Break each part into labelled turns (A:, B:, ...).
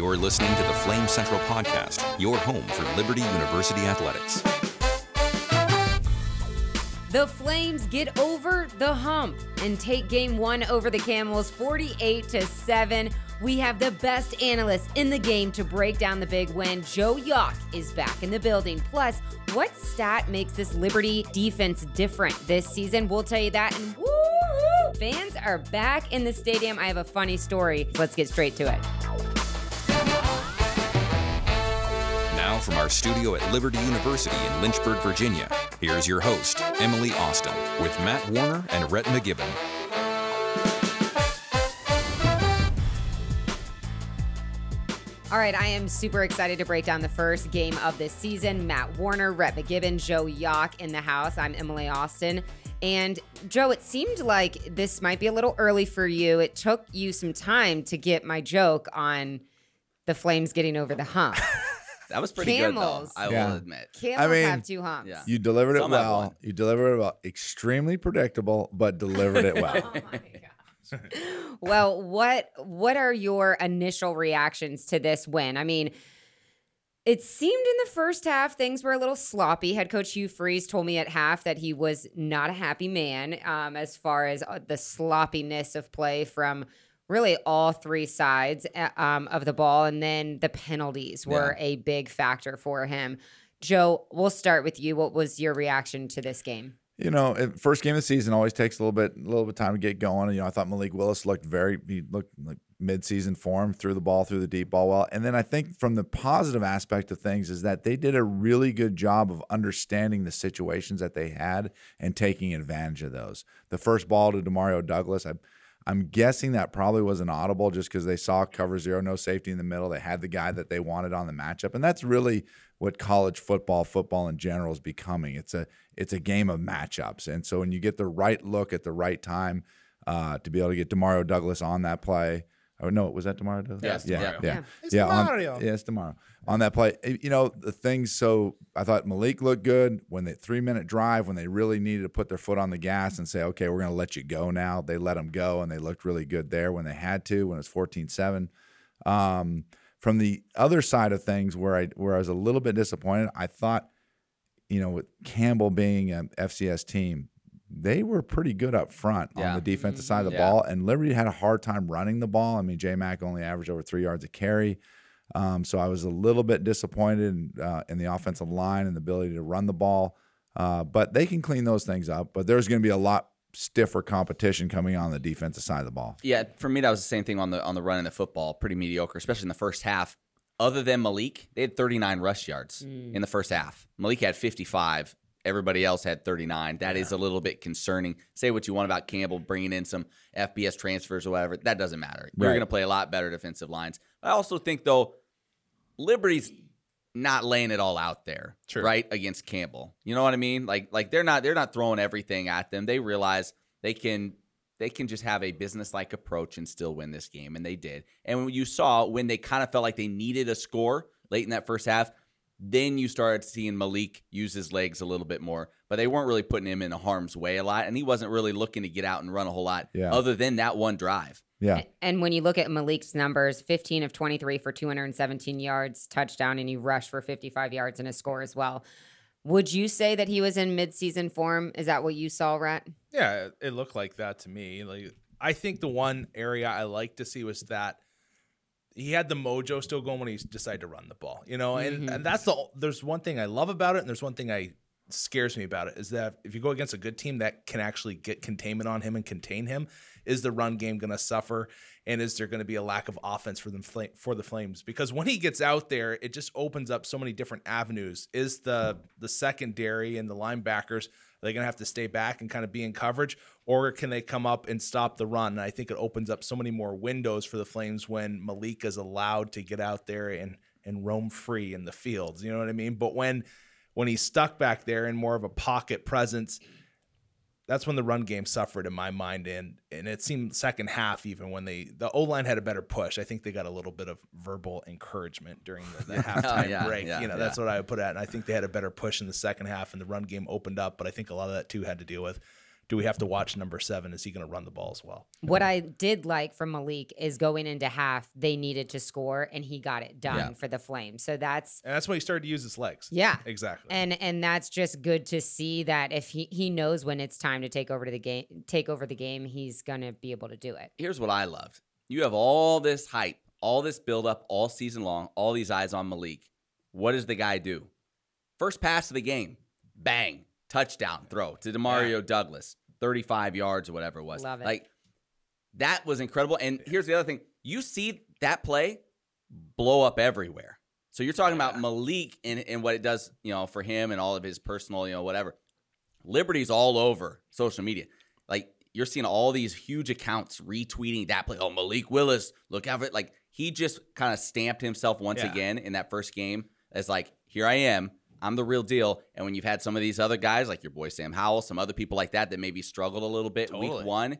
A: You're listening to the Flame Central Podcast, your home for Liberty University athletics.
B: The Flames get over the hump and take game one over the Camels 48 to 7. We have the best analysts in the game to break down the big win. Joe Yock is back in the building. Plus, what stat makes this Liberty defense different this season? We'll tell you that. And woo fans are back in the stadium. I have a funny story. Let's get straight to it.
A: From our studio at Liberty University in Lynchburg, Virginia, here's your host, Emily Austin, with Matt Warner and Rhett McGibbon.
B: All right, I am super excited to break down the first game of this season. Matt Warner, Rhett McGibbon, Joe Yock in the house. I'm Emily Austin. And Joe, it seemed like this might be a little early for you. It took you some time to get my joke on the Flames getting over the hump.
C: That was pretty
B: Camels.
C: good, though. I
D: Yeah.
C: will admit.
B: Camels
D: mean,
B: have two humps.
C: Yeah.
D: You delivered it
C: Some have
D: well.
C: one.
D: You delivered it well. Extremely predictable, but delivered it well.
B: Oh my gosh. well, what what are your initial reactions to this win? I mean, it seemed in the first half things were a little sloppy. Head coach Hugh Freeze told me at half that he was not a happy man um, as far as uh, the sloppiness of play from really all three sides uh, um, of the ball, and then the penalties were a big factor for him. Joe, we'll start with you. What was your reaction to this game?
D: you know, first game of the season always takes a little bit, a little bit of time to get going. And, you know, I thought Malik Willis looked very, he looked like mid-season form, threw the ball through the deep ball well. And then I think from the positive aspect of things is that they did a really good job of understanding the situations that they had and taking advantage of those. The first ball to Demario Douglas, I, I'm guessing that probably was an audible just because they saw cover zero, no safety in the middle. They had the guy that they wanted on the matchup, and that's really what college football, football in general, is becoming. It's a it's a game of matchups, and so when you get the right look at the right time uh, to be able to get Demario Douglas on that play. Oh no, was that tomorrow? Douglas?
C: Yeah, it's
D: yeah,
C: Demario.
D: yeah,
B: Yeah.
E: It's
D: yeah. on- yeah, it's tomorrow on that play. You know the things. So I thought Malik looked good when the three minute drive when they really needed to put their foot on the gas and say, okay, we're going to let you go now. They let them go and they looked really good there when they had to when it was 14-7. Um, from the other side of things, where I where I was a little bit disappointed, I thought, you know, with Campbell being an FCS team, they were pretty good up front on the defensive side of the
C: Yeah.
D: ball, and Liberty had a hard time running the ball. I mean, J Mac only averaged over three yards a carry. Um, so I was a little bit disappointed in, uh, in the offensive line and the ability to run the ball. Uh, but they can clean those things up. But there's going to be a lot stiffer competition coming on the defensive side of the ball.
C: Yeah, for me that was the same thing on the on the run in the football. Pretty mediocre, especially in the first half. Other than Malik, they had 39 rush yards in the first half. Malik had 55. Everybody else had 39. That is a little bit concerning. Say what you want about Campbell bringing in some FBS transfers or whatever. That doesn't matter. You're going to play a lot better defensive lines. I also think though, Liberty's not laying it all out there,
E: True.
C: right against Campbell. You know what I mean? Like like they're not they're not throwing everything at them. They realize they can they can just have a business like approach and still win this game, and they did. And when you saw when they kind of felt like they needed a score late in that first half, then you started seeing Malik use his legs a little bit more. But they weren't really putting him in harm's way a lot, and he wasn't really looking to get out and run a whole lot,
D: Yeah.
C: other than that one drive.
D: Yeah.
B: And when you look at Malik's numbers, 15 of 23 for 217 yards, touchdown, and he rushed for 55 yards and a score as well. Would you say that he was in midseason form? Is that what you saw, Rhett?
E: Yeah, it- it looked like that to me. Like I think the one area I like to see was that he had the mojo still going when he decided to run the ball. You know, and,
B: Mhm.
E: and that's the there's one thing I love about it, and there's one thing I scares me about it is that if you go against a good team that can actually get containment on him and contain him, is the run game going to suffer, and is there going to be a lack of offense for them for the Flames? Because when he gets out there, it just opens up so many different avenues. Is the the secondary and the linebackers are they going to have to stay back and kind of be in coverage, or can they come up and stop the run? And I think it opens up so many more windows for the Flames when Malik is allowed to get out there and and roam free in the fields. You know what I mean? But when when he's stuck back there in more of a pocket presence, that's when the run game suffered in my mind. And and it seemed second half even when they the O line had a better push. I think they got a little bit of verbal encouragement during the, the halftime oh,
C: yeah,
E: break.
C: yeah,
E: you know,
C: yeah.
E: that's what I would put at. And I think they had a better push in the second half and the run game opened up. But I think a lot of that too had to deal with do we have to watch number seven? Is he going to run the ball as well?
B: What I did like from Malik is going into half, they needed to score, and he got it done
C: Yeah.
B: for the Flames. So that's
E: And that's when he started to use his legs.
B: yeah,
E: Exactly.
B: and and that's just good to see that if he he knows when it's time to take over to the game, take over the game, he's gonna be able to do it.
C: Here's what I loved. You have all this hype, all this buildup all season long, all these eyes on Malik. What does the guy do? First pass of the game, bang, touchdown throw to Demario Douglas, 35 yards or whatever it was.
B: Love it.
C: Like that was incredible. And here's the other thing: you see that play blow up everywhere. So you're talking about Malik and, and what it does, you know, for him and all of his personal, you know, whatever. Liberty's all over social media. Like you're seeing all these huge accounts retweeting that play. Oh, Malik Willis, look out for it. Like he just kind of stamped himself once
E: Yeah.
C: again in that first game as like, here I am. I'm the real deal. And when you've had some of these other guys, like your boy Sam Howell, some other people like that that maybe struggled a little bit
E: Totally.
C: week one,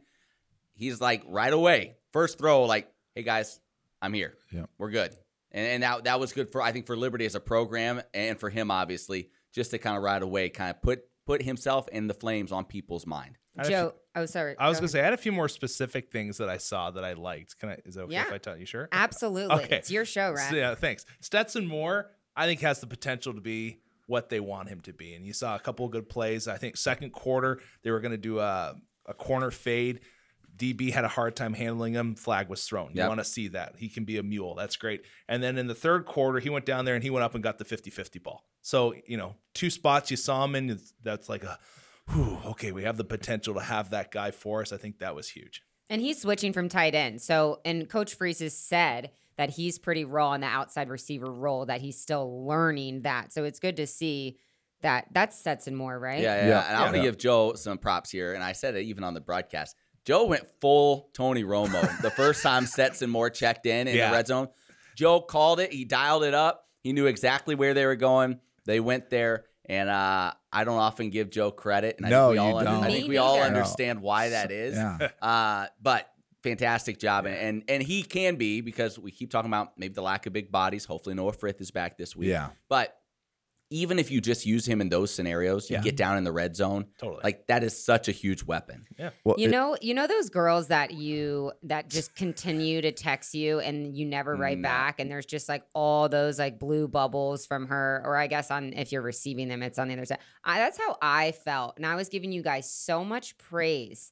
C: he's like right away, first throw, like, hey guys, I'm here.
D: Yeah.
C: We're good. And, and that, that was good for, I think, for Liberty as a program and for him, obviously, just to kind of right away kind of put put himself and the Flames on people's mind.
E: Joe, I had a
B: Joe, oh sorry,
E: I was
B: go
E: going to
B: ahead.
E: say, I had a few more specific things that I saw that I liked. Can I, is it okay
B: Yeah.
E: if I tell you? Sure.
B: absolutely,
E: Okay.
B: it's your show,
E: So,
B: right?
E: yeah, thanks. Stetson Moore, I think, has the potential to be what they want him to be. And you saw a couple of good plays. I think second quarter, they were going to do a, a corner fade. DB had a hard time handling him. Flag was thrown. You
C: Yep.
E: want to see that. He can be a mule. That's great. And then in the third quarter, he went down there and he went up and got the 50 50 ball. So, you know, two spots you saw him in, that's like a, whew, okay, we have the potential to have that guy for us. I think that was huge.
B: And he's switching from tight end. So, and Coach Freeze has said that he's pretty raw in the outside receiver role, that he's still learning that. So it's good to see that that's Stetson Moore, right?
C: Yeah, yeah.
D: Yeah.
C: And I'm gonna give Joe some props here, and I said it even on the broadcast. Joe went full Tony Romo the first time Stetson Moore checked in in
E: Yeah.
C: the red zone. Joe called it. He dialed it up. He knew exactly where they were going. They went there, and uh, I don't often give Joe credit, and I
D: No,
C: think we all
D: you
C: under-
D: don't.
C: I think we all understand why that is.
D: Yeah.
C: Uh, but fantastic job, and, and and he can be because we keep talking about maybe the lack of big bodies. Hopefully, Noah Frith is back this week.
D: Yeah.
C: But even if you just use him in those scenarios, you
E: Yeah.
C: get down in the red zone.
E: Totally.
C: Like that is such a huge weapon.
D: Well,
B: You
D: it-
B: know, you know those girls that you that just continue to text you and you never write
C: No.
B: back, and there's just like all those like blue bubbles from her, or I guess on if you're receiving them, it's on the other side. I, that's how I felt, and I was giving you guys so much praise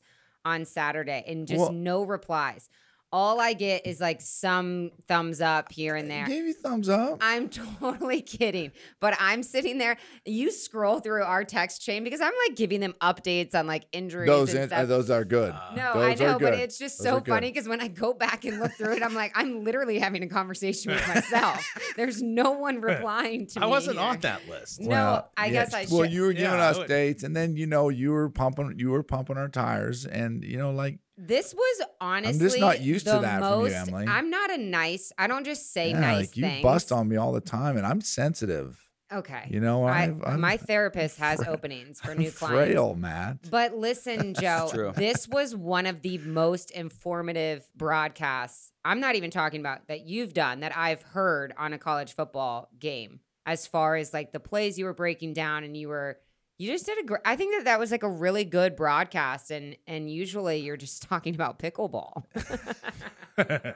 B: on Saturday, and just
D: Well-
B: no replies. All I get is like some thumbs up here and there.
D: I gave you thumbs up.
B: I'm totally kidding. But I'm sitting there. You scroll through our text chain because I'm like giving them updates on like injuries
D: Those
B: and
D: in,
B: stuff.
D: uh, those are good.
B: no,
D: those
B: I know, but it's just
D: Those
B: so funny because when I go back and look through it, I'm like, I'm literally having a conversation with myself. There's no one replying to
E: I
B: me.
E: I wasn't
B: here.
E: on that list.
B: No, I guess I should.
D: Well, you were giving
E: Yeah,
D: us dates, and then you know you were pumping, you were pumping our tires, and you know, like
B: This was honestly
D: not used to that from you,
B: most.
D: Emily.
B: I'm not a nice. I don't just say
D: yeah,
B: nice
D: like you
B: things.
D: bust on me all the time, and I'm sensitive.
B: Okay.
D: You know,
B: I,
D: I'm,
B: my therapist has
D: fra-
B: openings for
D: I'm
B: new clients.
D: frail, Matt.
B: But listen, Joe, this was one of the most informative broadcasts. I'm not even talking about that you've done that I've heard on a college football game. As far as like the plays you were breaking down, and you were, you just did a great. I think that that was like a really good broadcast, and and usually you're just talking about pickleball.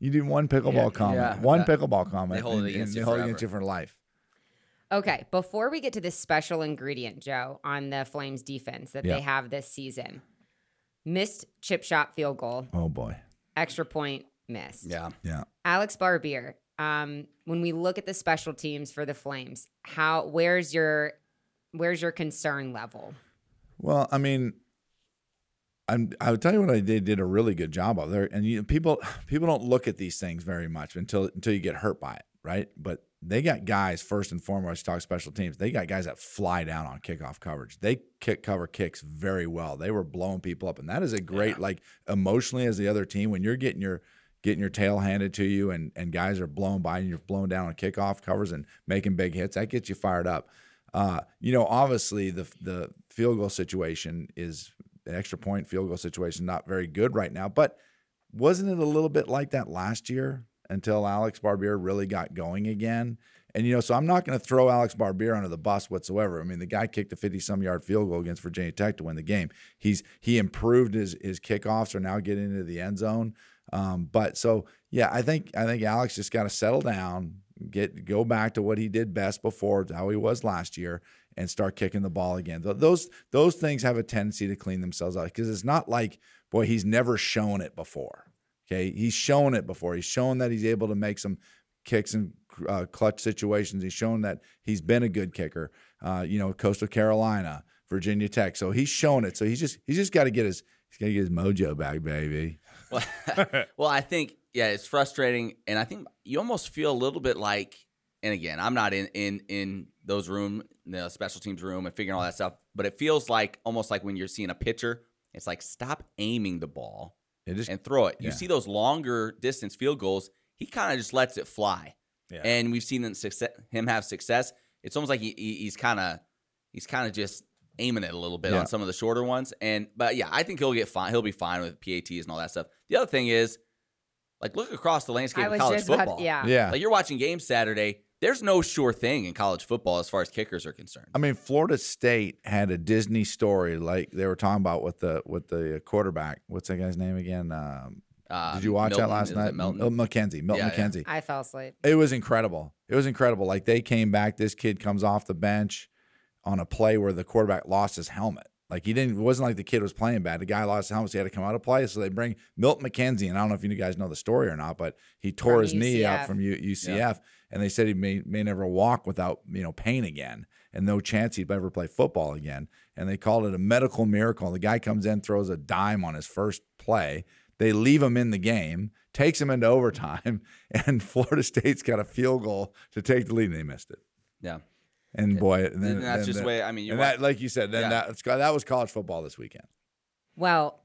D: You do one pickleball
C: Yeah,
D: comment,
C: yeah,
D: one
C: that-
D: pickleball comment,
C: hold it
D: and-
C: against
D: and
C: you
D: they hold it
C: forever.
D: against you for life.
B: okay, before we get to this special ingredient, Joe, on the Flames defense that they have this season, missed chip shot field goal,
D: Oh boy,
B: extra point missed.
C: Yeah.
D: yeah.
B: Alex Barbir, um, when we look at the special teams for the Flames, how where's your where's your concern level?
D: Well, I mean, I'm, I would tell you what I did did a really good job of there, and you, people people don't look at these things very much until until you get hurt by it, right? But they got guys first and foremost. Talk special teams. They got guys that fly down on kickoff coverage. They kick cover kicks very well. They were blowing people up, and that is a great like emotionally as the other team when you're getting your getting your tail handed to you, and and guys are blown by and you're blown down on kickoff covers and making big hits. That gets you fired up. Uh, you know, obviously the the field goal situation is an extra point field goal situation not very good right now, but wasn't it a little bit like that last year until Alex Barbir really got going again? And you know, so I'm not going to throw Alex Barbir under the bus whatsoever. I mean, the guy kicked a 50 some yard field goal against Virginia Tech to win the game. He's he improved his his kickoffs are now getting into the end zone. Um, but so yeah, I think I think Alex just got to settle down, get go back to what he did best before, how he was last year, and start kicking the ball again. Those those things have a tendency to clean themselves out because it's not like boy he's never shown it before. Okay, he's shown it before. He's shown that he's able to make some kicks in uh, clutch situations. He's shown that he's been a good kicker. Uh, you know, Coastal Carolina, Virginia Tech. So he's shown it. So he's just he's just got to get his he's got to get his mojo back, baby.
C: Well, well, I think yeah, it's frustrating, and I think you almost feel a little bit like. And again, I'm not in in in those room, the special teams room, and figuring all that stuff. But it feels like almost like when you're seeing a pitcher, it's like stop aiming the ball just, and throw it. You see those longer distance field goals, he kind of just lets it fly. Yeah. And we've seen him, success, him have success. It's almost like he, he's kind of he's kind of just aiming it a little bit yeah. on some of the shorter ones. And but yeah, I think he'll get fine. He'll be fine with PATs and all that stuff. The other thing is, like, look across the landscape of college football.
B: About, yeah,
D: yeah.
C: Like you're watching games Saturday. There's no sure thing in college football as far as kickers are concerned.
D: I mean, Florida State had a Disney story like they were talking about with the with the quarterback. What's that guy's name again? Um, uh, Did you watch
C: Milton,
D: that last night?
C: Milton?
D: Milton McKenzie. Milton
C: yeah,
D: McKenzie.
B: Yeah. I fell asleep.
D: It was incredible. It was incredible. Like they came back. This kid comes off the bench on a play where the quarterback lost his helmet. Like he didn't. It wasn't like the kid was playing bad. The guy lost his helmet. So he had to come out of play. So they bring Milton McKenzie, and I don't know if you guys know the story or not, but he tore
B: from
D: his
B: UCF.
D: knee out from U- UCF, yeah. and they said he may may never walk without you know pain again, and no chance he'd ever play football again. And they called it a medical miracle. The guy comes in, throws a dime on his first play. They leave him in the game, takes him into overtime, and Florida State's got a field goal to take the lead, and they missed it.
C: Yeah.
D: And boy, and then,
C: and that's
D: then
C: just
D: the
C: way. I mean, you
D: and
C: want,
D: that, like you said, then
C: Yeah.
D: that that was college football this weekend.
B: Well,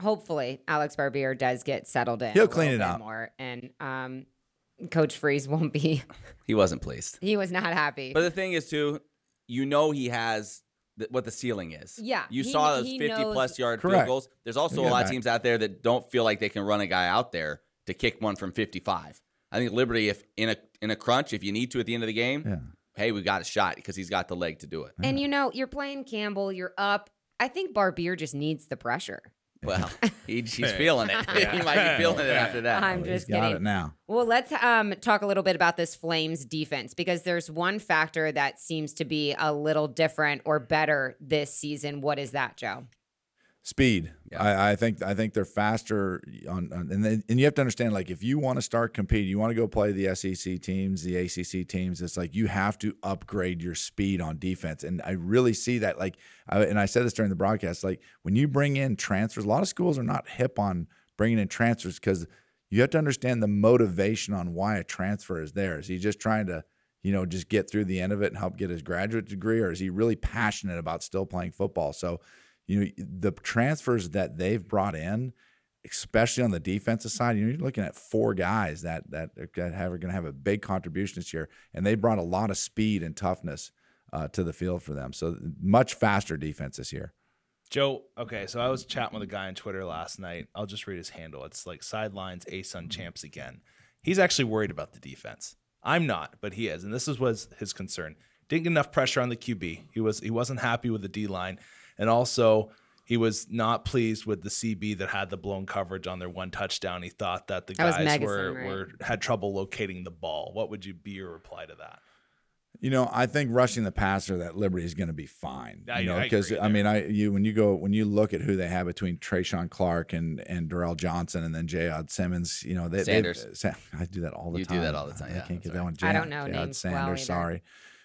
B: hopefully Alex Barbir does get settled in.
D: He'll
B: a
D: clean it
B: bit
D: up.
B: more, and um, Coach Freeze won't be.
C: he wasn't pleased.
B: He was not happy.
C: But the thing is, too, you know he has th- what the ceiling is.
B: Yeah,
C: You
B: he-
C: saw those fifty-plus yard
D: Correct.
C: field goals. There's also a
D: at
C: lot of teams out there that don't feel like they can run a guy out there to kick one from 55. I think Liberty, if in a in a crunch, if you need to at the end of the game,
D: Yeah.
C: Hey, we got a shot because he's got the leg to do it.
B: and you know, you're playing Campbell. You're up. I think Barbir just needs the pressure.
C: Well, he, he's feeling it. he might be feeling it after that.
B: I'm
D: Well, he's
B: just
D: got
B: kidding.
D: it now.
B: Well, let's um, talk a little bit about this Flames defense because there's one factor that seems to be a little different or better this season. What is that, Joe?
D: Speed.
C: Yeah.
D: I, I think I think they're faster on, on and then, and you have to understand like if you want to start competing, you want to go play the SEC teams, the ACC teams. It's like you have to upgrade your speed on defense, and I really see that. Like, I, and I said this during the broadcast. Like when you bring in transfers, a lot of schools are not hip on bringing in transfers because you have to understand the motivation on why a transfer is there. Is he just trying to you know, just get through the end of it and help get his graduate degree, or is he really passionate about still playing football? So, you know, the transfers that they've brought in, especially on the defensive side, you know, you're looking at four guys that that are going to have a big contribution this year, and they brought a lot of speed and toughness uh, to the field for them. So, much faster defense this year.
E: Joe, okay, so I was chatting with a guy on Twitter last night. I'll just read his handle. It's like sidelines A Sun champs again. He's actually worried about the defense. I'm not, but he is, and this is was his concern. Didn't get enough pressure on the QB. He was he wasn't happy with the D line, and also he was not pleased with the CB that had the blown coverage on their one touchdown. He thought that the
B: That
E: guys
B: Megason,
E: were
B: right?
E: were had trouble locating the ball. What would you be your reply to that?
D: You know, I think rushing the passer that Liberty is going to be fine.
E: I-
D: You know, because
E: agree
D: I, mean, I you when you go when you look at who they have between TreShaun Clark and and Durrell Johnson and then Jayod Simmons, you know, they,
C: Sanders.
D: they've- I do that all the time.
C: You do that all the time,
D: I
C: yeah,
D: can't get
C: that's
D: that one.
B: I
D: Jay-
B: don't know
D: Jayod
B: names well
D: Sanders. sorry,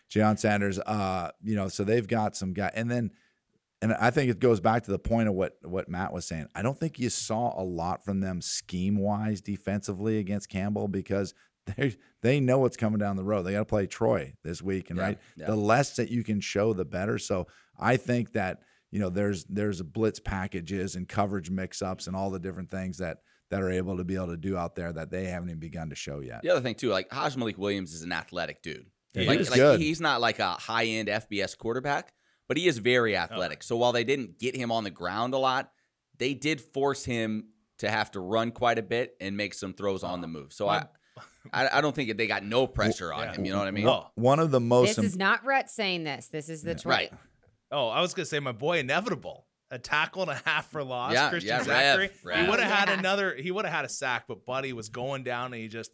D: Jayod Sanders. Uh, you know, so they've got some guy, and then. And I think it goes back to the point of what what Matt was saying. I don't think you saw a lot from them scheme wise defensively against Campbell because they they know what's coming down the road. They got to play Troy this week, and
C: Yeah,
D: right,
C: yeah.
D: the less that you can show, the better. So I think that you know there's there's blitz packages and coverage mix ups and all the different things that that are able to be able to do out there that they haven't even begun to show yet.
C: The other thing too, like Hajj-Malik Williams is an athletic dude.
E: He
C: like, like,
D: good.
C: he's not like a high end FBS quarterback, but he is very oh. athletic. So while they didn't get him on the ground a lot, they did force him to have to run quite a bit and make some throws on the oh. move. So I, I, I don't think they got no pressure on
E: Yeah.
C: him. You know what I mean?
E: Well,
D: One of the most
B: This is not Rhett saying this. This is the
C: Right.
B: tweet.
E: Oh, I was gonna say my boy inevitable. A tackle and a half for loss.
C: Yeah,
E: Christian
C: yeah,
E: Zachary.
C: Rev.
E: He would have had another. He would have had a sack, but Buddy was going down and he just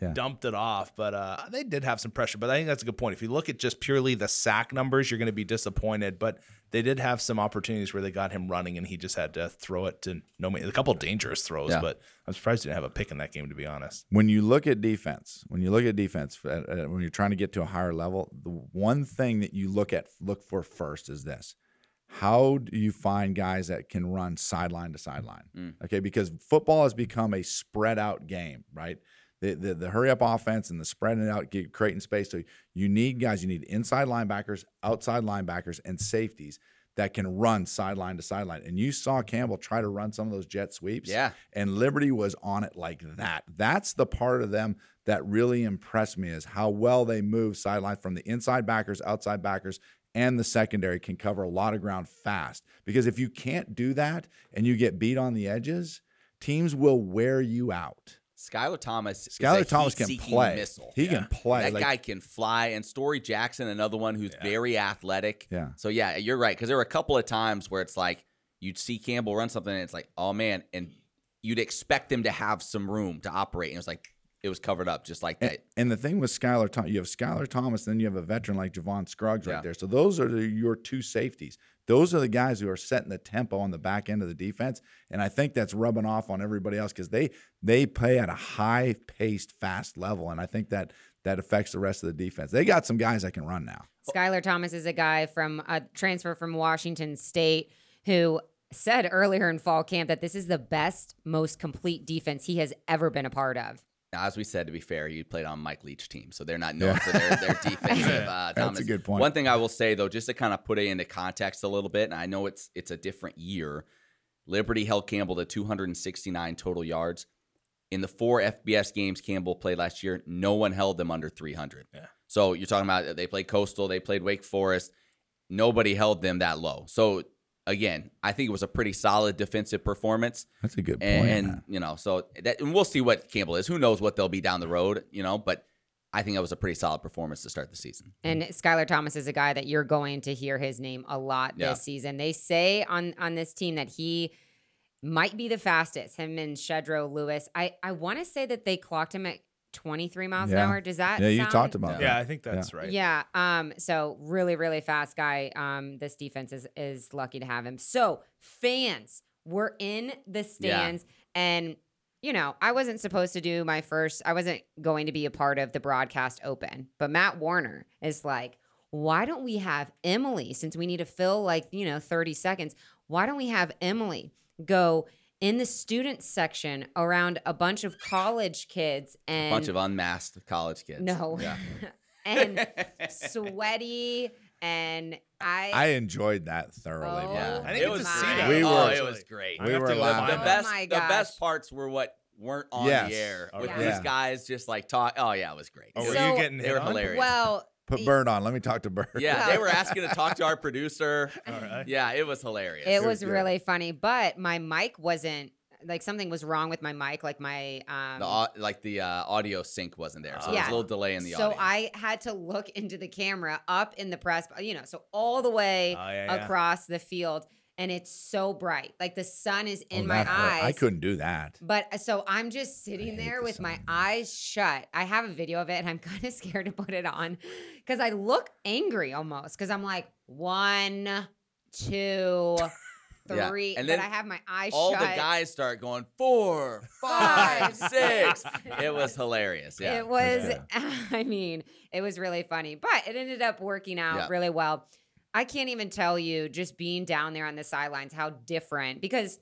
D: Yeah.
E: dumped it off. But uh, they did have some pressure. But I think that's a good point. If you look at just purely the sack numbers, you're going to be disappointed. But they did have some opportunities where they got him running and he just had to throw it to no man. A couple dangerous throws,
C: Yeah.
E: but I'm surprised he didn't have a pick in that game. To be honest.
D: when you look at defense, when you look at defense, uh, uh, when you're trying to get to a higher level, the one thing that you look at look for first is this: how do you find guys that can run sideline to sideline?
C: Mm.
D: Okay, because football has become a spread out game, right? The, the, the hurry up offense and the spreading it out, get, creating space. So you need guys, you need inside linebackers, outside linebackers, and safeties that can run sideline to sideline. And you saw Campbell try to run some of those jet sweeps
C: Yeah.
D: and Liberty was on it like that. That's the part of them that really impressed me is how well they move sideline from the inside backers, outside backers, and the secondary can cover a lot of ground fast. Because if you can't do that and you get beat on the edges, teams will wear you out.
C: Skyler Thomas.
D: Skyler
C: a
D: Thomas can play.
C: Missile.
D: He
E: Yeah.
D: can play.
C: That
D: like,
C: guy can fly. And Story Jackson, another one who's very athletic.
D: Yeah.
C: So yeah, you're right. Because there were a couple of times where it's like you'd see Campbell run something, and it's like, oh man, and you'd expect them to have some room to operate, and it was like it was covered up just like
D: And,
C: that.
D: and the thing with Skyler Thomas, you have Skyler Thomas, then you have a veteran like Javon Scruggs
C: Yeah.
D: right there. So those are the, your two safeties. Those are the guys who are setting the tempo on the back end of the defense, and I think that's rubbing off on everybody else because they they play at a high paced, fast level, and I think that that affects the rest of the defense. They got some guys that can run now.
B: Skyler Thomas is a guy from a transfer from Washington State who said earlier in fall camp that this is the best, most complete defense he has ever been a part of.
C: Now, as we said, to be fair, he played on Mike Leach team, so they're not known for their, their defensive. Uh,
D: That's a good point.
C: One thing I will say though, just to kind of put it into context a little bit, and I know it's it's a different year. Liberty held Campbell to 269 total yards. In the four FBS games Campbell played last year, no one held them under 300.
E: Yeah.
C: So you're talking about they played Coastal, they played Wake Forest. Nobody held them that low. So again, I think it was a pretty solid defensive performance.
D: That's a good point.
C: And, and,
D: man.
C: you know, so that and we'll see what Campbell is. Who knows what they'll be down the road, you know, but I think that was a pretty solid performance to start the season.
B: And Skyler Thomas is a guy that you're going to hear his name a lot
C: Yeah.
B: this season. They say on on this team that he might be the fastest. Him and Shedro Louis. I I want to say that they clocked him at 23 miles
D: Yeah.
B: an hour. Does that?
D: yeah, you
B: sound-
D: talked about
E: Yeah,
D: that.
E: I think that's right.
B: Yeah. Um. So really, really fast guy. Um. This defense is is lucky to have him. So fans, we're in the stands, and you know, I wasn't supposed to do my first. I wasn't going to be a part of the broadcast open, but Matt Warner is like, why don't we have Emily? Since we need to fill like you know thirty seconds, why don't we have Emily go? In the student section around a bunch of college kids and
C: A bunch of unmasked college kids.
B: no.
C: Yeah.
B: and sweaty and I,
D: I enjoyed that thoroughly.
B: Oh,
C: Yeah.
E: I didn't
C: it was
E: to
B: see
C: great.
B: that.
D: We
C: oh,
D: were-
C: it was great.
D: We were laughing.
C: the best
B: Oh my
C: the best parts were what weren't on
D: Yes.
C: the air. Oh, with
E: Okay.
C: these guys just like talk. Oh yeah, it was great.
E: Oh,
C: It
E: were
B: So-
E: you getting
C: they were
E: on?
C: hilarious.
B: well,
D: Put Bird on. Let me talk to Bird.
C: yeah, they were asking to talk to our producer.
E: All right.
C: Yeah, it was hilarious.
B: it
D: was
B: was really funny, but my mic wasn't like something was wrong with my mic, like my um
C: the au- like the uh, audio sync wasn't there, so there was a little delay in the audio.
B: so
C: audio.
B: I had to look into the camera up in the press, you know, so all the way
E: Oh, yeah, yeah.
B: across the field, and it's so bright, like the sun is in
D: Oh,
B: my
D: hurt.
B: eyes.
D: I couldn't do that.
B: But uh, so I'm just sitting there
D: the
B: with my eyes shut. I have a video of it and I'm kind of scared to put it on because I look angry almost because I'm like, one, two, three. Yeah.
C: And
B: but
C: then
B: I have my eyes
C: All
B: shut.
C: the guys start going four, five, six. It was hilarious. Yeah,
B: It was,
D: Yeah.
B: I mean, it was really funny, but it ended up working out
C: Yeah.
B: really well. I can't even tell you just being down there on the sidelines how different because,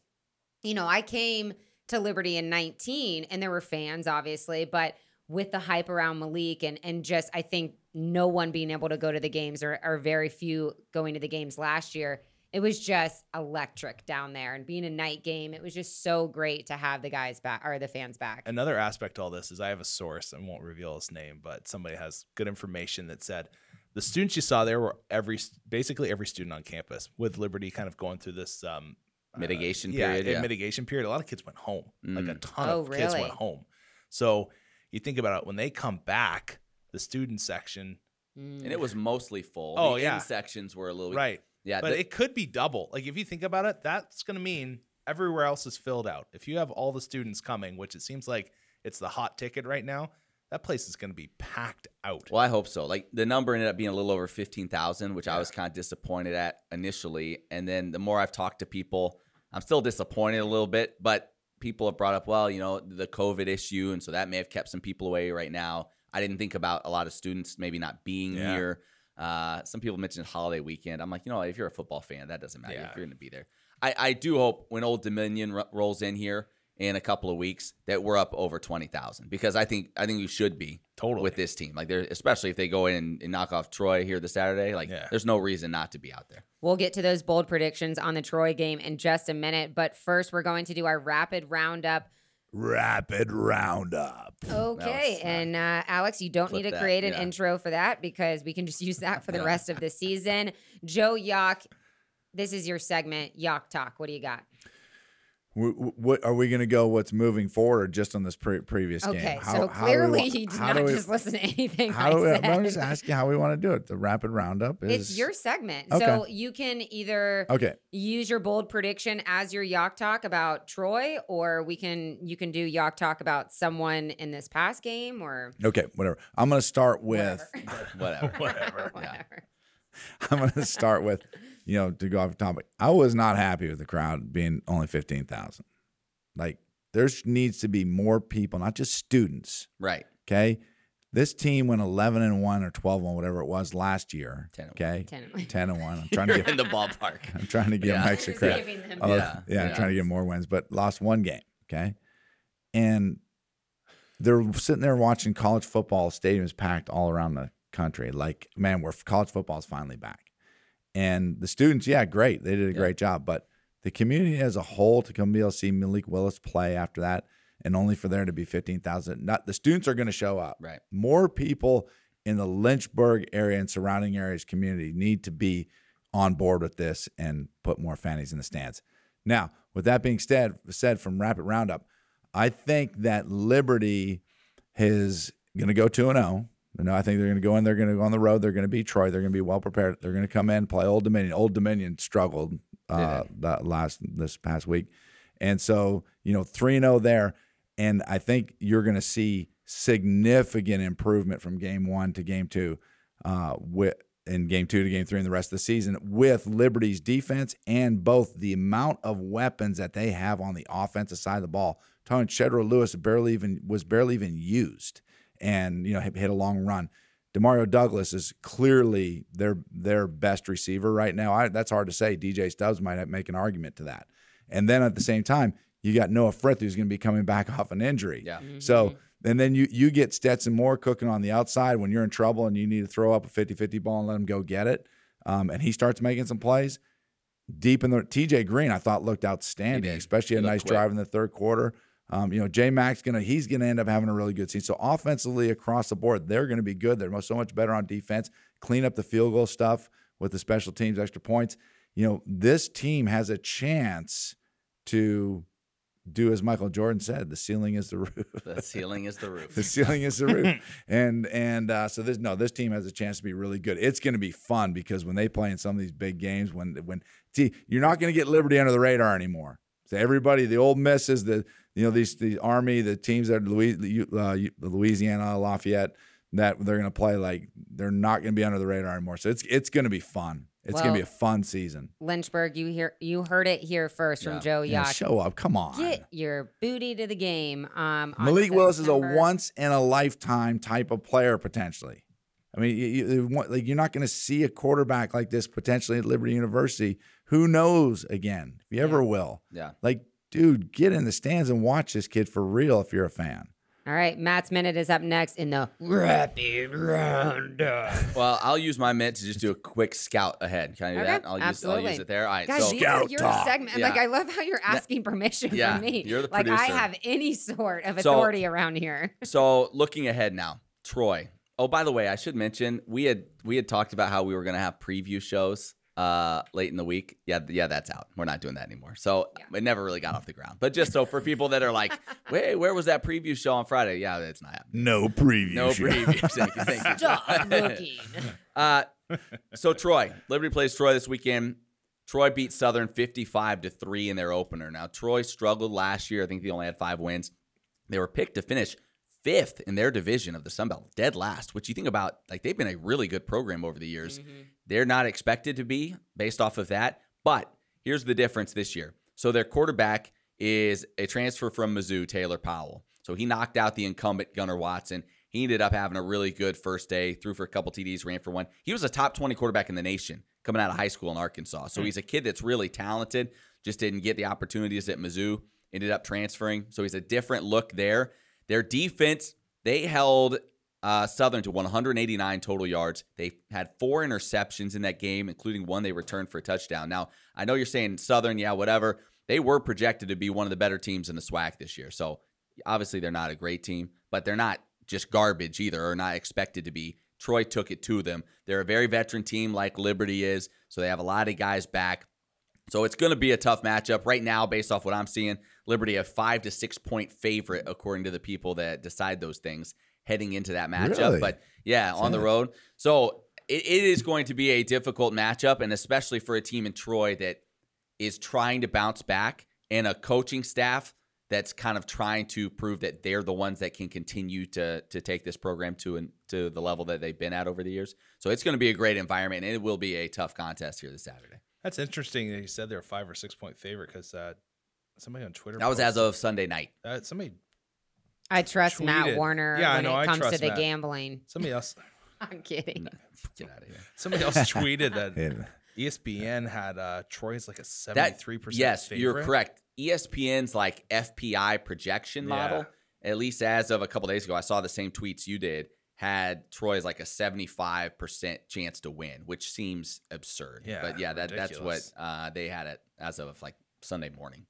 B: you know, I came to Liberty in 19 and there were fans, obviously, but with the hype around Malik and and just I think no one being able to go to the games or, or very few going to the games last year. It was just electric down there and being a night game. It was just so great to have the guys back or the fans back.
E: Another aspect to all this is I have a source. I won't reveal his name, but somebody has good information that said the students you saw there were every basically every student on campus with Liberty kind of going through this um, uh,
C: Mitigation
E: yeah,
C: period,
E: a
C: yeah.
E: mitigation period. A lot of kids went home. Like a
C: Mm.
E: ton
B: Oh,
E: of kids went home. So you think about it when they come back, the student section,
C: and it was mostly full.
E: Oh,
C: the
E: yeah.
C: sections were a little
E: right?
C: Yeah,
E: but
C: the-
E: it could be double. Like if you think about it, that's going to mean everywhere else is filled out. If you have all the students coming, which it seems like it's the hot ticket right now, that place is going to be packed out.
C: Well, I hope so. Like the number ended up being a little over fifteen thousand, which I was kind of disappointed at initially. And then the more I've talked to people, I'm still disappointed a little bit. But people have brought up, well, you know, the COVID issue, and so that may have kept some people away right now. I didn't think about a lot of students maybe not being
E: Yeah.
C: here. Uh, some people mentioned holiday weekend. I'm like, you know, if you're a football fan, that doesn't matter
E: Yeah.
C: if you're going to be there. I, I do hope when Old Dominion ro- rolls in here in a couple of weeks that we're up over twenty thousand because I think I think we should be
E: Totally.
C: with this team. Like, they're especially if they go in and, and knock off Troy here this Saturday. Like,
E: Yeah.
C: there's no reason not to be out there.
B: We'll get to those bold predictions on the Troy game in just a minute. But first, we're going to do our rapid roundup.
D: Rapid roundup.
B: Okay.
C: was,
B: and uh, Alex, you don't
C: clip
B: need to
C: that,
B: create an
C: yeah.
B: intro for that because we can just use that for the rest of the season. Joe Yock, this is your segment, Yock Talk. What do you got?
D: Wh- What are we going to go? What's moving forward, or just on this pre- previous game?
B: Okay.
D: How-
B: so
D: how do we
B: clearly, he did not
D: we-
B: just listen to anything
D: How
B: I
D: do we,
B: said.
D: I'm just asking how we want to do it. The rapid roundup is
B: It's your segment.
D: Okay.
B: So you can either
D: okay.
B: use your bold prediction as your Yock Talk about Troy, or we can you can do Yock Talk about someone in this past game or
D: Okay, whatever. I'm going to start with.
C: Whatever.
E: Whatever.
B: whatever.
D: I'm going to start with, you know, to go off topic. I was not happy with the crowd being only fifteen thousand. Like there needs to be more people, not just students.
C: right.
D: Okay, this team went eleven and one or twelve and whatever it was last year.
C: 10
D: okay,
B: Ten and one.
D: ten and one. I'm trying to
C: You're
D: get.
C: in the ballpark.
D: I'm trying to give
C: Yeah.
D: them extra credit.
B: giving them-
D: I
C: Yeah,
D: yeah, I'm trying to get more wins, but lost one game. Okay. And they're sitting there watching college football, stadiums packed all around the country. Like, man, we're college football is finally back. And the students, yeah, great. They did a
C: Yeah.
D: great job. But the community as a whole to come be able to see Malik Willis play after that, and only for there to be 15,000, not the students are going to show up.
C: Right.
D: More people in the Lynchburg area and surrounding areas community need to be on board with this and put more fannies in the stands. Now, with that being said, said from Rapid Roundup, I think that Liberty is going to go 2 and 0. You know, I think they're going to go in, they're going to go on the road, they're going to beat Troy, they're going to be well prepared. They're going to come in, play Old Dominion. Old Dominion struggled uh, that last this past week. And so, you know, 3 0 there. And I think you're going to see significant improvement from game one to game two, uh, with in game two to game three and the rest of the season with Liberty's defense and both the amount of weapons that they have on the offensive side of the ball. Tony Shedro Louis barely even was barely even used, and you know hit hit a long run. Demario Douglas is clearly their their best receiver right now. I, that's hard to say. DJ Stubbs might have, make an argument to that. And then at the same time, you got Noah Frith who's going to be coming back off an injury.
C: Yeah.
D: So and then you you get Stetson Moore cooking on the outside when you're in trouble and you need to throw up a 50-50 ball and let him go get it. Um, and he starts making some plays deep in the TJ Green. I thought looked outstanding, especially
C: He
D: a nice
C: quick.
D: drive in the third quarter. Um, you know, J Mac's gonna he's gonna end up having a really good season. So offensively across the board, they're gonna be good. They're so much better on defense. Clean up the field goal stuff with the special teams, extra points. You know, this team has a chance to do as Michael Jordan said: the ceiling is the roof.
C: The ceiling is the roof.
D: The ceiling is the roof, and and uh, so this no, this team has a chance to be really good. It's going to be fun because when they play in some of these big games, when when see you're not going to get Liberty under the radar anymore. So everybody, the old misses, the you know these the Army, the teams that are Louis, uh, Louisiana, Lafayette, that they're going to play like they're not going to be under the radar anymore. So it's it's going to be fun. It's going to be a fun season.
B: Lynchburg, you hear you heard it here first from
C: Yeah.
B: Joe
D: Yeah,
B: Yock.
D: show up, come on.
B: Get your booty to the game. Um,
D: Malik Willis is a once in a lifetime type of player potentially. I mean, you, you, you want- like you're not going to see a quarterback like this potentially at Liberty University. Who knows? Again, if you ever will.
C: Yeah.
D: Like, dude, get in the stands and watch this kid for real if you're a fan.
B: All right, Matt's minute is up next in the rapid roundup.
C: Well, I'll use my minute to just do a quick scout ahead. Can I do
B: Okay,
C: that? I'll use, I'll use it there. All right.
B: Guys,
C: so
B: these are your
D: talk.
B: segment.
C: Yeah.
B: Like, I love how you're asking permission
C: Yeah,
B: from me.
C: you're the
B: like, I have any sort of
C: So-
B: authority around here.
C: So looking ahead now, Troy. Oh, by the way, I should mention we had we had talked about how we were going to have preview shows uh, late in the week. Yeah, yeah, that's out. We're not doing that anymore. So it never really got off the ground. But just so for people that are like, wait, where was that preview show on Friday? Yeah, it's not happening.
D: No preview.
C: No
D: show.
C: previews. Thank you. Thank you.
B: Stop looking.
C: Uh, so Troy, Liberty plays Troy this weekend. Troy beat Southern 55 to 3 in their opener. Now, Troy struggled last year. I think they only had five wins. They were picked to finish fifth in their division of the Sun Belt, dead last, which you think about, like they've been a really good program over the years. They're not expected to be based off of that. But here's the difference this year. So their quarterback is a transfer from Mizzou, Taylor Powell. So he knocked out the incumbent Gunnar Watson. He ended up having a really good first day, threw for a couple TDs, ran for one. He was a top 20 quarterback in the nation coming out of high school in Arkansas. So hmm. he's a kid that's really talented, just didn't get the opportunities at Mizzou, ended up transferring. So he's a different look there. Their defense, they held uh, Southern to 189 total yards. They had four interceptions in that game, including one they returned for a touchdown. Now, I know you're saying Southern, yeah, whatever. They were projected to be one of the better teams in the SWAC this year. So obviously they're not a great team, but they're not just garbage either, or not expected to be. Troy took it to them. They're a very veteran team like Liberty is, so they have a lot of guys back. So it's going to be a tough matchup right now, based off what I'm seeing. Liberty a five to six point favorite according to the people that decide those things heading into that matchup.
D: Really?
C: But yeah, on the road. So it, it is going to be a difficult matchup, and especially for a team in Troy that is trying to bounce back and a coaching staff that's kind of trying to prove that they're the ones that can continue to to take this program to and to the level that they've been at over the years. So it's going to be a great environment, and it will be a tough contest here this Saturday.
E: That's interesting that you said they're a five or six point favorite because uh, somebody on Twitter.
C: That was as of Sunday night.
E: uh, somebody.
B: I trust Matt Warner
E: Yeah, I
B: when
E: know,
B: it
E: I
B: comes to the
E: Matt.
B: gambling.
E: Somebody else.
B: I'm kidding.
C: Get out of here.
E: Somebody else tweeted that ESPN had uh, Troy's like a seventy-three percent.
C: yes, you're correct. ESPN's like FPI projection
E: Yeah.
C: model, at least as of a couple days ago, I saw the same tweets you did. Had Troy's like a 75% chance to win, which seems absurd.
E: Yeah,
C: but yeah, that, that's what uh, they had it as of like Sunday morning.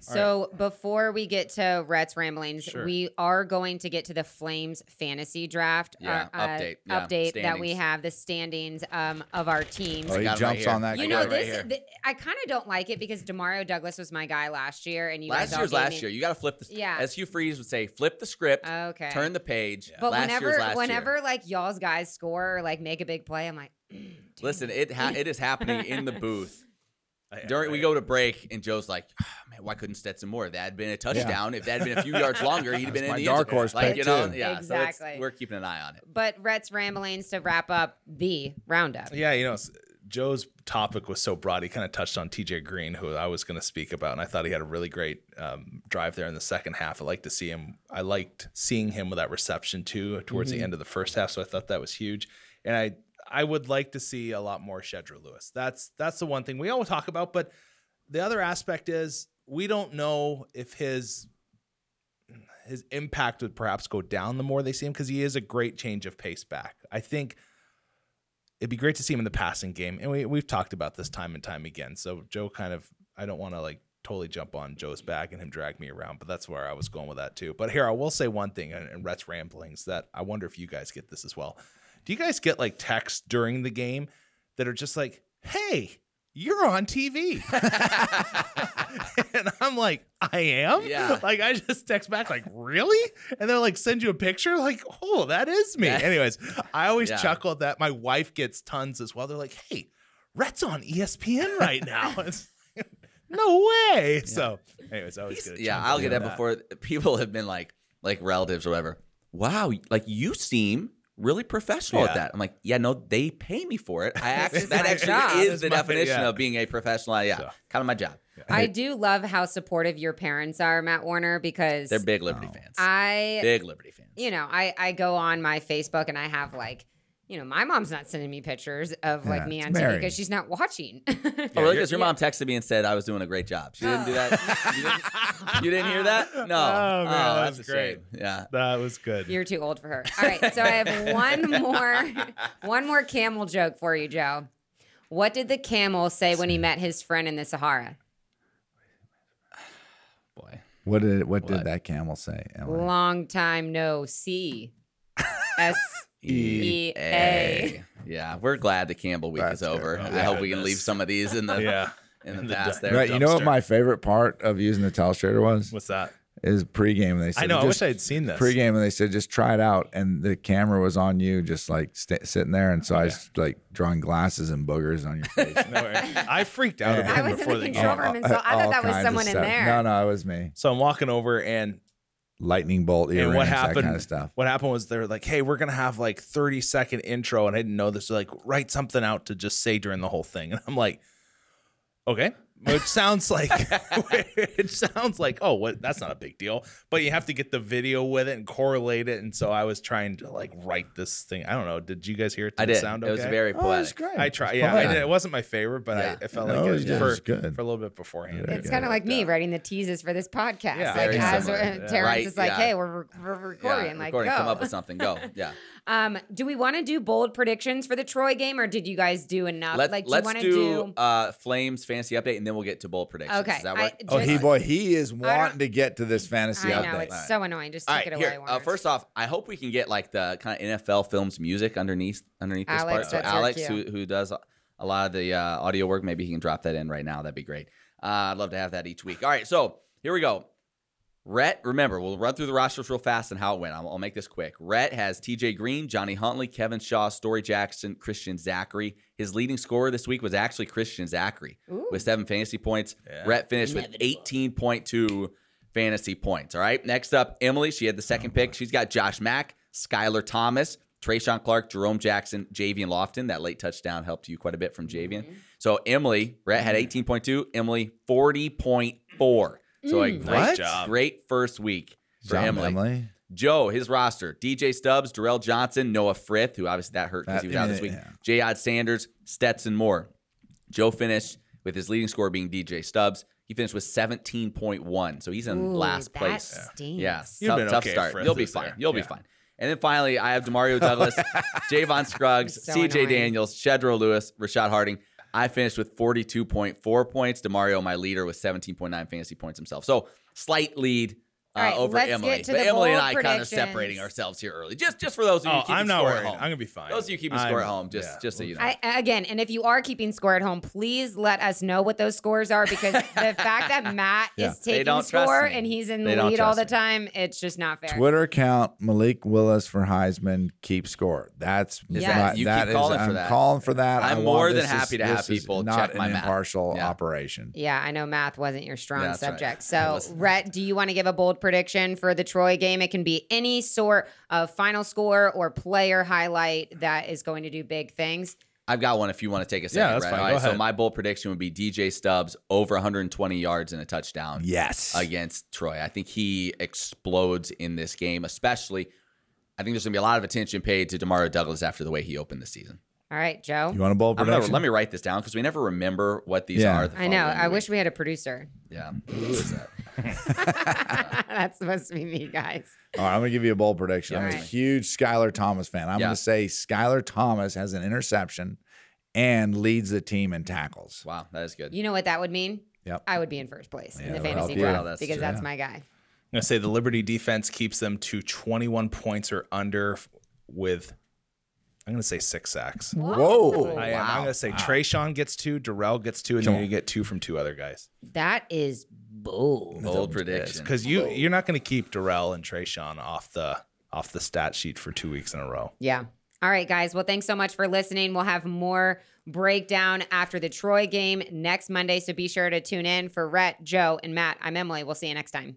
B: So before we get to Rhett's ramblings,
E: Sure.
B: we are going to get to the Flames fantasy draft.
C: Yeah,
B: uh, uh,
C: update. Yeah,
B: update that we have the standings um, of our teams.
D: Oh, he
C: got it right
D: jumps on that.
B: you know
C: got it right
B: this. th- I kind of don't like it because Demario Douglas was my guy last year, and you
C: last
B: guys all
C: year's last
B: me-
C: year. You got to flip the
B: Yeah.
C: As Hugh Freeze would say, flip the script,
B: Okay.
C: turn the page.
B: But
C: last
B: whenever,
C: year's last
B: whenever
C: year.
B: like y'all's guys score or like make a big play, I'm like, "Mm,
C: Listen, it ha- it is happening in the booth.
E: I-
C: During we
E: I-
C: go to break, and Joe's like, "Ah, "Man, why couldn't Stetson Moore? That had been a touchdown, if that had been a few yards longer, he'd have been in the
D: dark horse
C: Like
D: pick,
C: you know,
D: too.
C: yeah. So it's-
B: Exactly.
C: we're keeping an eye on it.
B: but Rhett's ramblings to wrap up the roundup.
E: Yeah, you know, Joe's topic was so broad. He kind of touched on TJ Green, who I was going to speak about, and I thought he had a really great um, drive there in the second half. I like to see him. I liked seeing him with that reception too towards the end of the first half. So I thought that was huge, and I I would like to see a lot more Shedro Louis. That's that's the one thing we all talk about, but the other aspect is we don't know if his his impact would perhaps go down the more they see him because he is a great change of pace back. I think it'd be great to see him in the passing game. And we, we've talked about this time and time again. So Joe kind of, I don't want to like totally jump on Joe's back and him drag me around, but that's where I was going with that too. But here, I will say one thing in, in Rhett's ramblings that I wonder if you guys get this as well. Do you guys get like texts during the game that are just like, hey, you're on TV? and I'm like, I am?
C: Yeah.
E: Like, I just text back, like, really? And they're like, send you a picture? Like, oh, that is me.
C: Yeah.
E: Anyways, I always
C: Yeah.
E: chuckle at that. My wife gets tons as well. They're like, hey, Rhett's on ESPN right now. Like, no way. So, anyways, I always get
C: yeah, I'll get
E: at
C: that before. People have been like, like relatives or whatever. Wow, like you seem really professional at that. I'm like, yeah, no, they pay me for it. I actually, that actually
B: job.
C: is
E: It's
C: the
E: my-
C: definition
E: yeah.
C: of being a professional. Yeah,
E: So.
C: kind of my job.
B: I do love how supportive your parents are, Matt Warner, because
C: They're big Liberty oh. fans.
B: I,
C: big Liberty fans.
B: you know, I I go on my Facebook and I have like, you know, my mom's not sending me pictures of like
D: Yeah,
B: me
D: it's
B: on TV because she's not watching.
C: Oh, really? Because your mom texted me and said I was doing a great job. She didn't do that. you, didn't, you didn't hear that? Oh, no.
E: Oh, man, that oh,
C: that's
E: was great.
C: shame. Yeah.
E: That was good.
B: You're too old for her. All right, so I have one more, one more camel joke for you, Joe. What did the camel say when he met his friend in the Sahara?
C: Boy.
D: What did what did that camel say? Emily?
B: Long time no see. S E A.
C: Yeah, we're glad the Campbell week
D: That's
C: is over.
D: good.
C: I
E: Oh,
C: hope we can leave some of these in the
E: Yeah.
C: in the
E: In the
C: past
E: du-
C: there.
D: Right, you know what my favorite part of using the telestrator was?
E: What's that?
D: Is pregame. They said
E: I know. I wish I had seen this.
D: pregame, and they said just try it out, and the camera was on you, just like st- sitting there, and so I was like drawing glasses and boogers on your face.
E: No. I freaked out a bit
B: I was in
E: before
B: the
E: the
B: control
E: game.
B: room, and so I thought that was
D: kinds of
B: someone in
D: stuff.
B: there.
D: No, no, it was me.
E: So I'm walking over and
D: Lightning bolt earrings,
E: and what
D: that
E: happened
D: kind of stuff.
E: what happened was they're like hey we're gonna have like 30 second intro and i didn't know this. So like write something out to just say during the whole thing. And i'm like okay which sounds like it sounds like oh what that's not a big deal but you have to get the video with it and correlate it and so i was trying to like write this thing i don't know did you guys hear it
C: I
E: Did
C: did.
E: it sound
C: It was very
D: Oh, it's
C: poetic.
D: great.
E: I tried. Yeah, I did. It wasn't my favorite, but
C: Yeah.
E: I, I felt
D: No,
E: like
D: you
E: it
D: did.
E: for,
D: It's good.
E: for a little bit beforehand.
B: It's kind of like me
E: Yeah.
B: writing the teases for this podcast.
E: Yeah,
B: like
C: very
B: as
C: similar.
B: uh,
C: Yeah.
B: Terrence
C: Right,
B: is like,
C: yeah.
B: "Hey, we're, we're
C: Yeah,
B: recording." like,
C: recording,
B: go.
C: come up with something. Go. Yeah.
B: Um, do we want to do bold predictions for the Troy game, or did you guys do enough?
C: Let,
B: like, do
C: let's
B: you
C: do,
B: do?
C: uh, Flames fantasy update, and then we'll get to bold predictions.
B: Okay,
C: Does that
B: I
C: work?
D: Oh, he boy, he is wanting to get to this fantasy
B: I know
D: update.
B: it's so annoying. Just take
C: right,
B: it away.
C: here. Uh, first off, I hope we can get like the kind of NFL films music underneath underneath this
B: Alex,
C: part. So Alex, who who does a lot of the uh, audio work, maybe he can drop that in right now. That'd be great. Uh, I'd love to have that each week. All right, so here we go. Rhett, remember, we'll run through the rosters real fast and how it went. I'll, I'll make this quick. Rhett has TJ Green, Johnny Huntley, Kevin Shaw, Storey Jackson, Christian Zachary. His leading scorer this week was actually Christian Zachary
B: Ooh.
C: with seven fantasy points. Rhett finished with 18.2 fantasy points. All right. Next up, Emily. She had the second pick. She's got Josh Mack, Skyler Thomas, TreShaun Clark, Jerome Jackson, Javian Lofton. That late touchdown helped you quite a bit from Javian. Mm-hmm. So Emily, Rhett had mm-hmm. 18.2, Emily 40.4. So a
B: Mm.
C: great
E: What?
C: job. Great first week for
D: Job,
C: Emily.
D: Emily.
C: Joe, his roster: DJ Stubbs, Durrell Johnson, Noah Frith, who obviously that hurt because he was out this week.
D: yeah.
C: J. Odd Sanders, Stetson Moore. Joe finished with his leading score being DJ Stubbs. He finished with 17.1, so he's in
B: Ooh,
C: last
B: that
C: place.
B: stinks.
C: Yeah,
E: You've
C: tough,
E: been
C: tough
E: okay,
C: start.
E: Frith
C: You'll be fine.
E: there.
C: You'll be fine. And then finally, I have Demario Douglas, Javon Scruggs,
B: So
C: CJ
B: annoying.
C: Daniels, Shedro Louis, Rashad Harding. I finished with 42.4 points. Demario, my leader, with 17.9 fantasy points himself. So slight lead uh,
B: All right,
C: over
B: let's
C: Emily.
B: get to
C: but
B: the
C: Emily and I kind of separating ourselves here early. Just just for those of you
E: Oh,
C: keeping
E: I'm not
C: score
E: worried.
C: at home.
E: I'm gonna be fine.
C: Those of you keeping
E: I'm-
C: score at home, just
E: yeah,
C: just so you know.
B: I, again, and if you are keeping score at home, please let us know what those scores are because the fact that Matt
D: Yeah.
B: is taking score and he's in
C: They
B: the lead all
C: trust
B: the
C: me.
B: time, it's just not fair.
D: Twitter account Malik Willis for Heisman keep score. That's
B: Is
D: my-
B: that-
C: you
D: that
C: keep calling
D: is-
C: for
D: I'm
C: that.
D: calling for that. I
C: I'm more than happy to have people
D: not
C: check
D: an
C: my math.
D: impartial operation.
B: Yeah, I know math wasn't your strong
C: Yeah, that's right.
B: subject. So, Rhett, do you want to give a bold prediction for the Troy game? It can be any sort of final score or player highlight that is going to do big things.
C: I've got one if you want to take a second.
E: Yeah, that's
C: right?
E: fine.
C: All
E: Go
C: right, so my bold prediction would be DJ Stubbs over 120 yards and a touchdown
D: Yes.
C: against Troy. I think he explodes in this game, especially. I think there's going to be a lot of attention paid to Demario Douglas after the way he opened the season.
B: All right, Joe.
D: You want a bold
C: I'm gonna,
D: prediction?
C: let me write this down because we never remember what these
D: Yeah.
C: are. the
B: I know.
C: following
B: I
C: week.
B: wish we had a producer.
C: Yeah. Who is that?
B: That's supposed to be me, guys.
D: All right, I'm gonna give you a bold prediction. I'm
B: All
D: a
B: right.
D: huge Skyler Thomas fan. I'm
C: Yeah.
D: gonna say Skyler Thomas has an interception and leads the team in tackles.
C: Wow, that is good.
B: You know what that would mean?
D: Yep.
B: I would be in first place in the
D: that'll
B: fantasy
D: help
B: draft
C: Wow, that's
B: because
C: true.
B: that's my guy.
E: I'm gonna say the Liberty defense keeps them to 21 points or under f- with. I'm gonna say six sacks.
D: Whoa.
E: I am. I'm gonna say TreShaun gets two, Durrell gets two, and
D: Come
E: then
D: on.
E: you get two from two other guys.
B: That is bold.
C: Bold prediction.
E: Because you you're not gonna keep Durrell and TreShaun off the off the stat sheet for two weeks in a row.
B: Yeah. All right, guys. Well, thanks so much for listening. We'll have more breakdown after the Troy game next Monday. So be sure to tune in for Rhett, Joe, and Matt. I'm Emily. We'll see you next time.